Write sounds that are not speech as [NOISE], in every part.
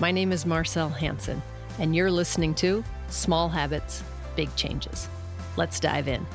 My name is Marcell Hanson, and you're listening to Small Habits, Big Changes. Let's dive in.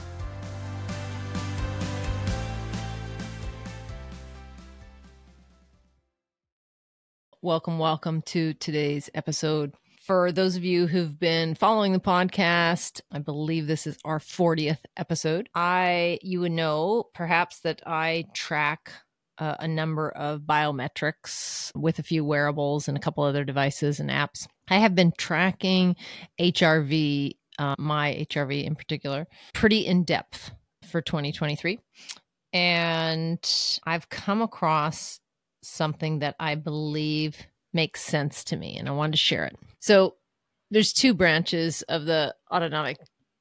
Welcome, welcome to today's episode. For those of you who've been following the podcast, I believe this is our 40th episode. I, you would know perhaps that I track uh, a number of biometrics with a few wearables and a couple other devices and apps. I have been tracking HRV, uh, my HRV in particular, pretty in depth for 2023. And I've come across something that I believe makes sense to me, and I wanted to share it. So, there's two branches of the autonomic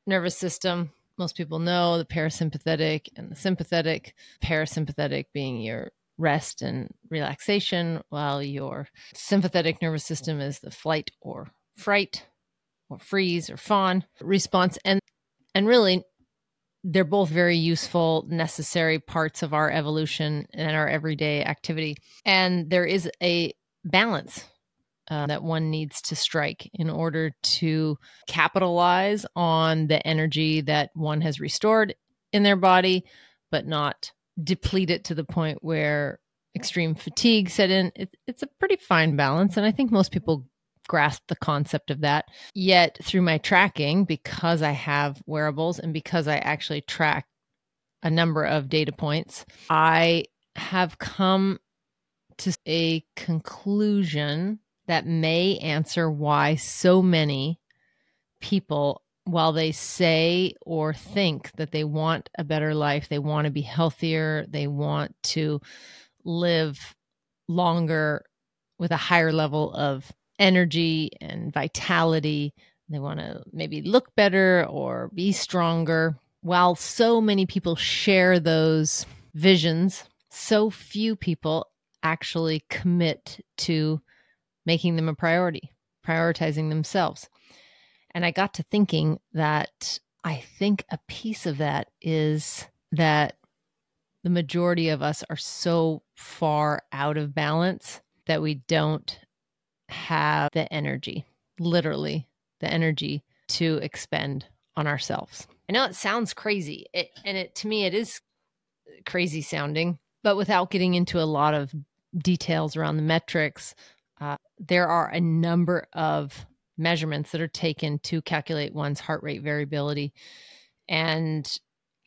nervous system most people know the parasympathetic and the sympathetic. Parasympathetic being your rest and relaxation, while your sympathetic nervous system is the flight or fright or freeze or fawn response. And and really they're both very useful, necessary parts of our evolution and our everyday activity. And there is a balance uh, that one needs to strike in order to capitalize on the energy that one has restored in their body, but not deplete it to the point where extreme fatigue set in. It, it's a pretty fine balance. And I think most people grasp the concept of that. Yet, through my tracking, because I have wearables and because I actually track a number of data points, I have come to a conclusion that may answer why so many people, while they say or think that they want a better life, they want to be healthier, they want to live longer with a higher level of energy and vitality. They want to maybe look better or be stronger. While so many people share those visions, so few people actually commit to making them a priority, prioritizing themselves. And I got to thinking that I think a piece of that is that the majority of us are so far out of balance that we don't have the energy, literally, the energy to expend on ourselves. I know it sounds crazy, it, and it to me it is crazy sounding, but without getting into a lot of details around the metrics, uh, there are a number of measurements that are taken to calculate one's heart rate variability. And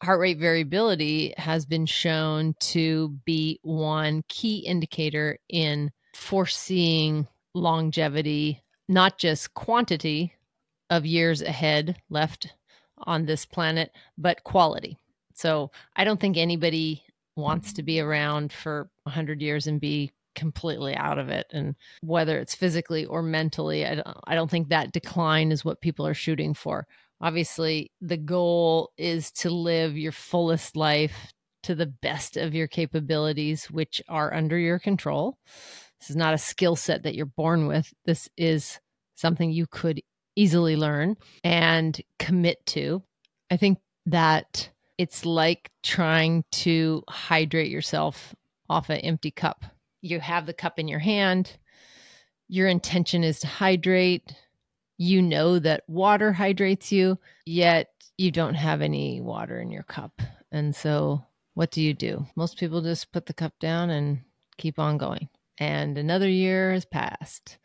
heart rate variability has been shown to be one key indicator in foreseeing longevity, not just quantity of years ahead left on this planet, but quality. So I don't think anybody wants to be around for 100 years and be completely out of it. And whether it's physically or mentally I don't, I don't think that decline is what people are shooting for. Obviously the goal is to live your fullest life to the best of your capabilities which are under your control. This is not a skill set that you're born with. This is something you could easily learn and commit to. I think that it's like trying to hydrate yourself off an empty cup you have the cup in your hand. Your intention is to hydrate. You know that water hydrates you, yet you don't have any water in your cup. And so, what do you do? Most people just put the cup down and keep on going. And another year has passed,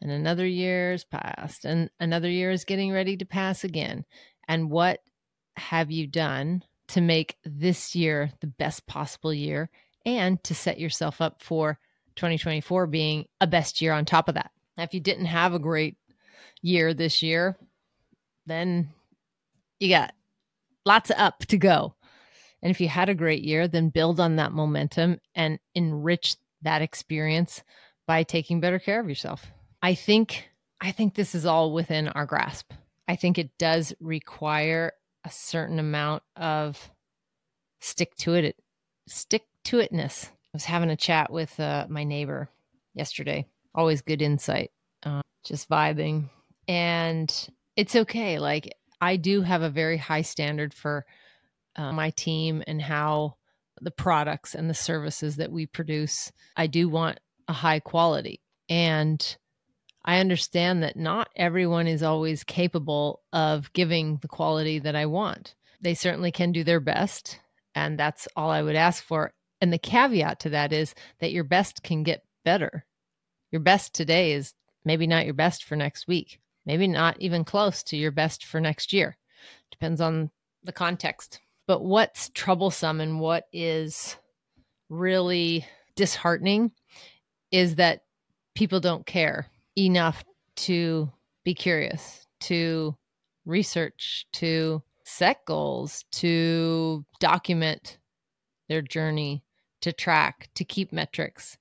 and another year has passed, and another year is getting ready to pass again. And what have you done to make this year the best possible year and to set yourself up for 2024 being a best year on top of that. Now, if you didn't have a great year this year, then you got lots up to go. And if you had a great year, then build on that momentum and enrich that experience by taking better care of yourself. I think I think this is all within our grasp. I think it does require a certain amount of stick to it stick to itness was having a chat with uh, my neighbor yesterday. Always good insight, uh, just vibing. And it's okay. Like, I do have a very high standard for uh, my team and how the products and the services that we produce. I do want a high quality. And I understand that not everyone is always capable of giving the quality that I want. They certainly can do their best, and that's all I would ask for. And the caveat to that is that your best can get better. Your best today is maybe not your best for next week, maybe not even close to your best for next year. Depends on the context. But what's troublesome and what is really disheartening is that people don't care enough to be curious, to research, to set goals, to document their journey, to track, to keep metrics,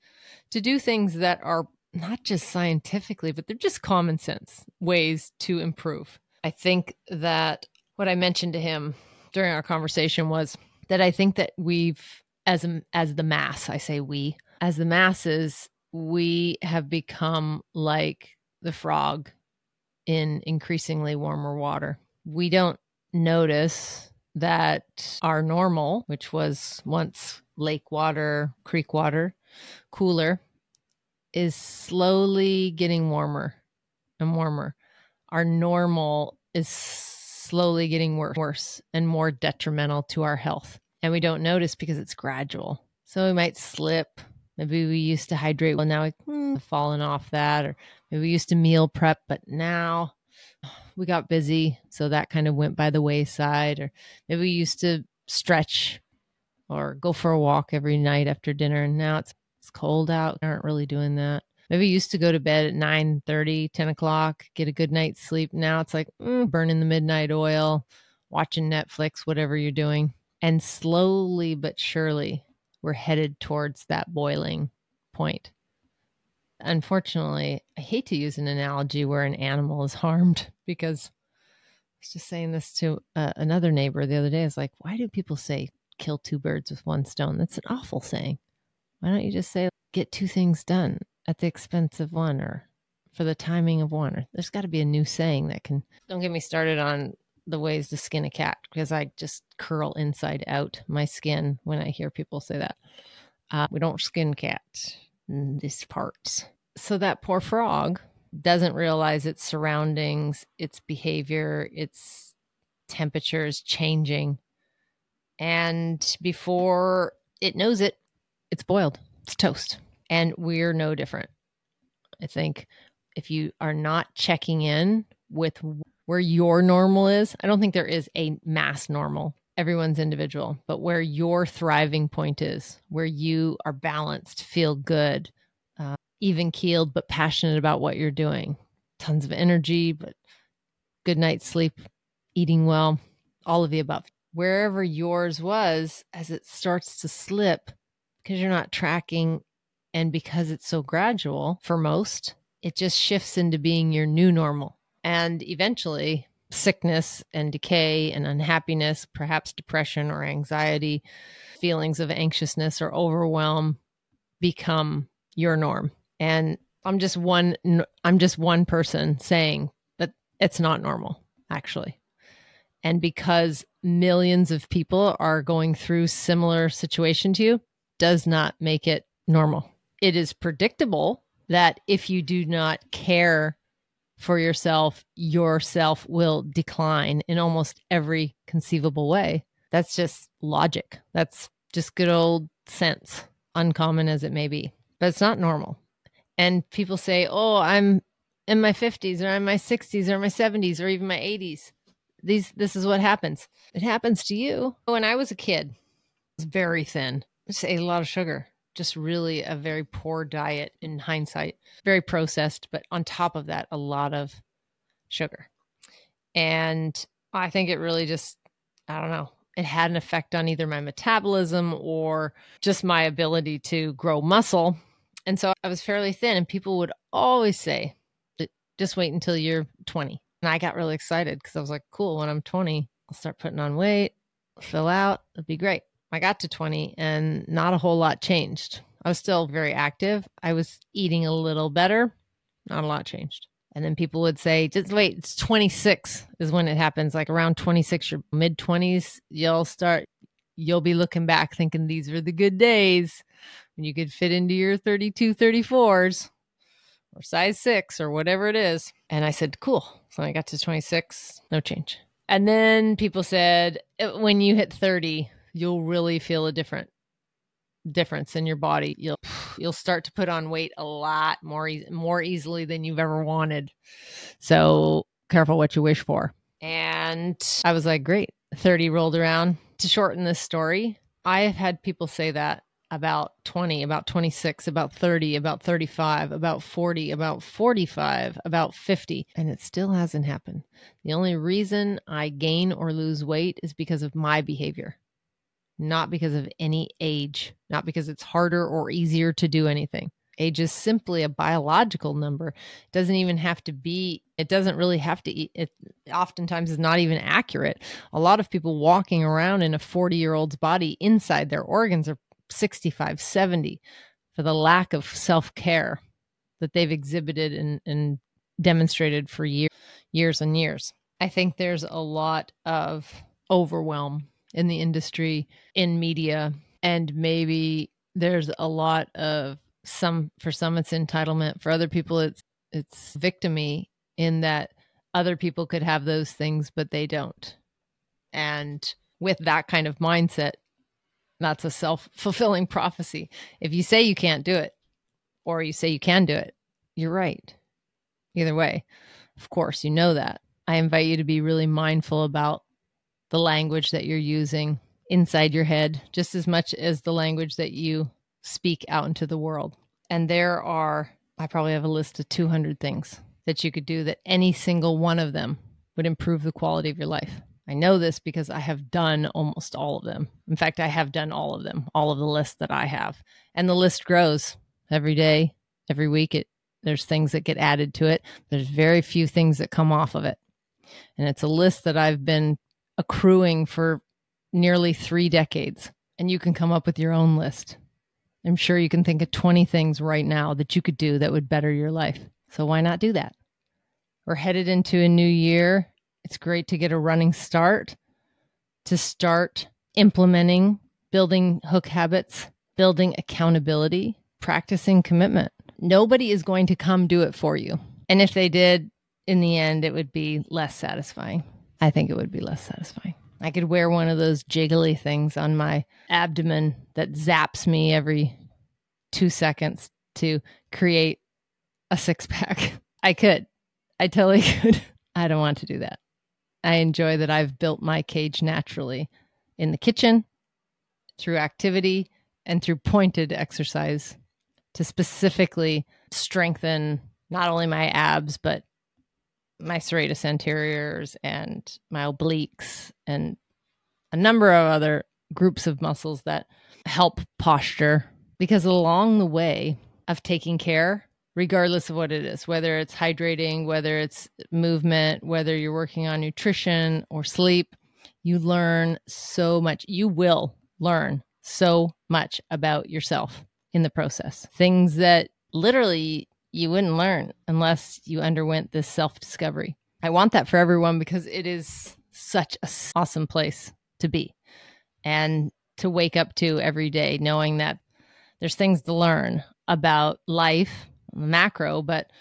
to do things that are not just scientifically, but they're just common sense ways to improve. I think that what I mentioned to him during our conversation was that I think that we've as a, as the mass, I say we, as the masses, we have become like the frog in increasingly warmer water. We don't notice that our normal, which was once lake water, creek water, cooler, is slowly getting warmer and warmer. Our normal is slowly getting worse, and more detrimental to our health. And we don't notice because it's gradual. So we might slip. Maybe we used to hydrate. Well, now we've hmm, fallen off that. Or maybe we used to meal prep, but now we got busy. So that kind of went by the wayside. Or maybe we used to stretch or go for a walk every night after dinner. And now it's, it's cold out. Aren't really doing that. Maybe used to go to bed at 9 30, 10 o'clock, get a good night's sleep. Now it's like mm, burning the midnight oil, watching Netflix, whatever you're doing. And slowly but surely, we're headed towards that boiling point. Unfortunately, I hate to use an analogy where an animal is [LAUGHS] harmed because I was just saying this to uh, another neighbor the other day. It's like, why do people say kill two birds with one stone? That's an awful saying. Why don't you just say get two things done at the expense of one or for the timing of one? Or there's got to be a new saying that can. Don't get me started on the ways to skin a cat because I just curl inside out my skin when I hear people say that. Uh, we don't skin cats in these parts. So that poor frog doesn't realize its surroundings, its behavior, its temperature is changing. And before it knows it, it's boiled, it's toast. And we're no different. I think if you are not checking in with where your normal is, I don't think there is a mass normal. Everyone's individual, but where your thriving point is, where you are balanced, feel good, uh, even keeled, but passionate about what you're doing. Tons of energy, but good night's sleep, eating well, all of the above. Wherever yours was, as it starts to slip, because you're not tracking and because it's so gradual for most, it just shifts into being your new normal. And eventually, sickness and decay and unhappiness, perhaps depression or anxiety, feelings of anxiousness or overwhelm become your norm. And I'm just one I'm just one person saying that it's not normal actually. And because millions of people are going through similar situation to you does not make it normal. It is predictable that if you do not care for yourself, yourself will decline in almost every conceivable way. That's just logic. That's just good old sense, uncommon as it may be but it's not normal. And people say, "Oh, I'm in my 50s or in my 60s or my 70s or even my 80s." These this is what happens. It happens to you. When I was a kid, I was very thin. I just ate a lot of sugar. Just really a very poor diet in hindsight. Very processed, but on top of that, a lot of sugar. And I think it really just I don't know, it had an effect on either my metabolism or just my ability to grow muscle and so I was fairly thin, and people would always say, just wait until you're 20. And I got really excited because I was like, cool, when I'm 20, I'll start putting on weight, fill out, it'd be great. I got to 20 and not a whole lot changed. I was still very active. I was eating a little better, not a lot changed. And then people would say, just wait, it's 26 is when it happens. Like around 26, your mid 20s, you'll start, you'll be looking back thinking these were the good days when you could fit into your 32, 34s or size six or whatever it is. And I said, cool. So I got to 26, no change. And then people said, "Uh, when you hit 30, you'll really feel a different difference in your body. You'll [SIGHS] you'll start to put on weight a lot more more easily than you've ever wanted. So careful what you wish for. And I was like, great. 30 rolled around. To shorten this story, I have had people say that about 20, about 26, about 30, about 35, about 40, about 45, about 50, and it still hasn't happened. The only reason I gain or lose weight is because of my behavior, not because of any age, not because it's harder or easier to do anything. Age is simply a biological number. It doesn't even have to be, it doesn't really have to, e- it oftentimes is not even accurate. A lot of people walking around in a 40 year old's body inside their organs are 65, 70 for the lack of self care that they've exhibited and, and demonstrated for years, years and years. I think there's a lot of overwhelm in the industry, in media, and maybe there's a lot of some for some it's entitlement for other people it's it's victimy in that other people could have those things but they don't and with that kind of mindset that's a self-fulfilling prophecy if you say you can't do it or you say you can do it you're right either way of course you know that i invite you to be really mindful about the language that you're using inside your head just as much as the language that you speak out into the world. And there are, I probably have a list of 200 things that you could do that any single one of them would improve the quality of your life. I know this because I have done almost all of them. In fact, I have done all of them, all of the list that I have. And the list grows every day, every week. It there's things that get added to it. There's very few things that come off of it. And it's a list that I've been accruing for nearly 3 decades. And you can come up with your own list. I'm sure you can think of 20 things right now that you could do that would better your life. So why not do that? We're headed into a new year. It's great to get a running start, to start implementing, building hook habits, building accountability, practicing commitment. Nobody is going to come do it for you. And if they did, in the end, it would be less satisfying. I think it would be less satisfying. I could wear one of those jiggly things on my abdomen that zaps me every two seconds to create a six pack. [LAUGHS] I could. I totally [LAUGHS] could. I don't want to do that. I enjoy that I've built my cage naturally in the kitchen through activity and through pointed exercise to specifically strengthen not only my abs, but my serratus anteriors and my obliques and a number of other groups of muscles that help posture. Because along the way of taking care regardless of what it is whether it's hydrating whether it's movement whether you're working on nutrition or sleep you learn so much you will learn so much about yourself in the process things that literally you wouldn't learn unless you underwent this self discovery. I want that for everyone because it is such a awesome place to be and to wake up to every day, knowing that there's things to learn about life, macro, but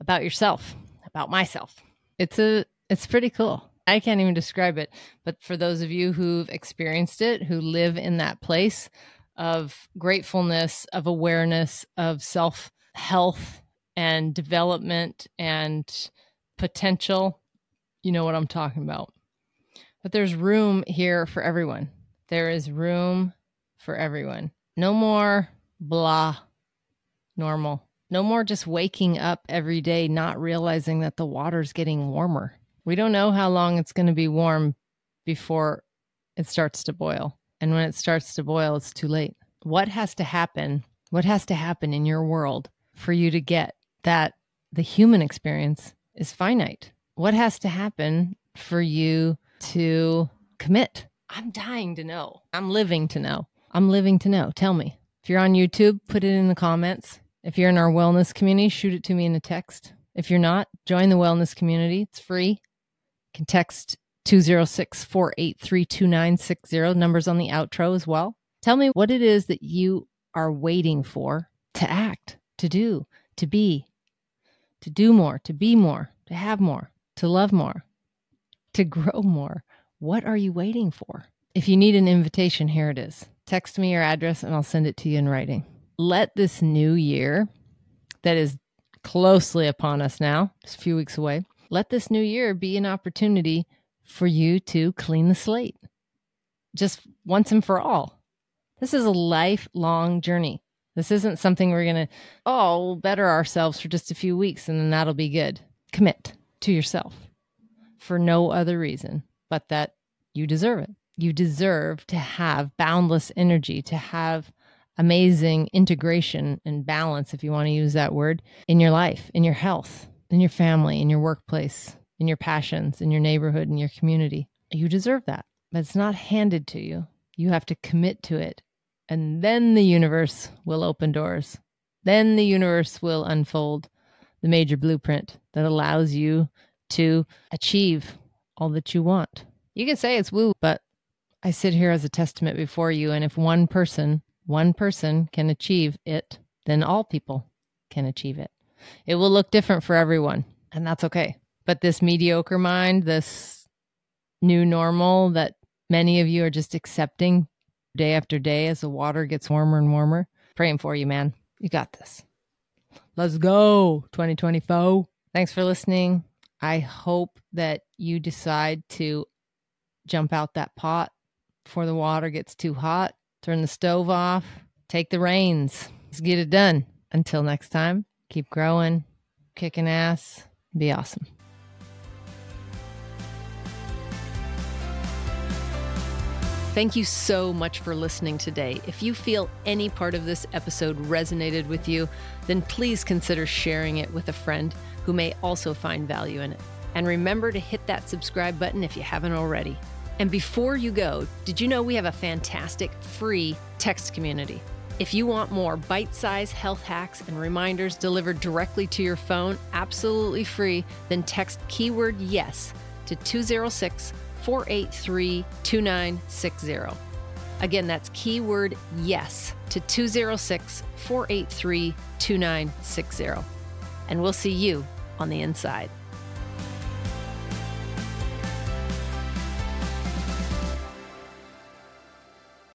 about yourself, about myself. It's a it's pretty cool. I can't even describe it, but for those of you who've experienced it, who live in that place of gratefulness, of awareness, of self health and development and potential, you know what I'm talking about. But there's room here for everyone. There is room for everyone. No more blah, normal. No more just waking up every day not realizing that the water's getting warmer. We don't know how long it's going to be warm before it starts to boil. And when it starts to boil, it's too late. What has to happen? What has to happen in your world for you to get that the human experience is finite. What has to happen for you to commit? I'm dying to know. I'm living to know. I'm living to know. Tell me. If you're on YouTube, put it in the comments. If you're in our wellness community, shoot it to me in a text. If you're not, join the wellness community. It's free. You can text 206 483 2960. Numbers on the outro as well. Tell me what it is that you are waiting for to act to do, to be, to do more, to be more, to have more, to love more, to grow more. What are you waiting for? If you need an invitation, here it is. Text me your address and I'll send it to you in writing. Let this new year that is closely upon us now, just a few weeks away, let this new year be an opportunity for you to clean the slate just once and for all. This is a lifelong journey. This isn't something we're going to, oh, better ourselves for just a few weeks and then that'll be good. Commit to yourself for no other reason but that you deserve it. You deserve to have boundless energy, to have amazing integration and balance, if you want to use that word, in your life, in your health, in your family, in your workplace, in your passions, in your neighborhood, in your community. You deserve that, but it's not handed to you. You have to commit to it. And then the universe will open doors. Then the universe will unfold the major blueprint that allows you to achieve all that you want. You can say it's woo, but I sit here as a testament before you. And if one person, one person can achieve it, then all people can achieve it. It will look different for everyone, and that's okay. But this mediocre mind, this new normal that many of you are just accepting day after day as the water gets warmer and warmer, praying for you, man. You got this. Let's go, 2024. Thanks for listening. I hope that you decide to jump out that pot before the water gets too hot, turn the stove off, take the reins. Let's get it done. Until next time, keep growing, kicking ass, be awesome. Thank you so much for listening today. If you feel any part of this episode resonated with you, then please consider sharing it with a friend who may also find value in it. And remember to hit that subscribe button if you haven't already. And before you go, did you know we have a fantastic free text community? If you want more bite sized health hacks and reminders delivered directly to your phone, absolutely free, then text keyword yes to 206 483 2960. Again, that's keyword yes to 206 483 2960. And we'll see you on the inside.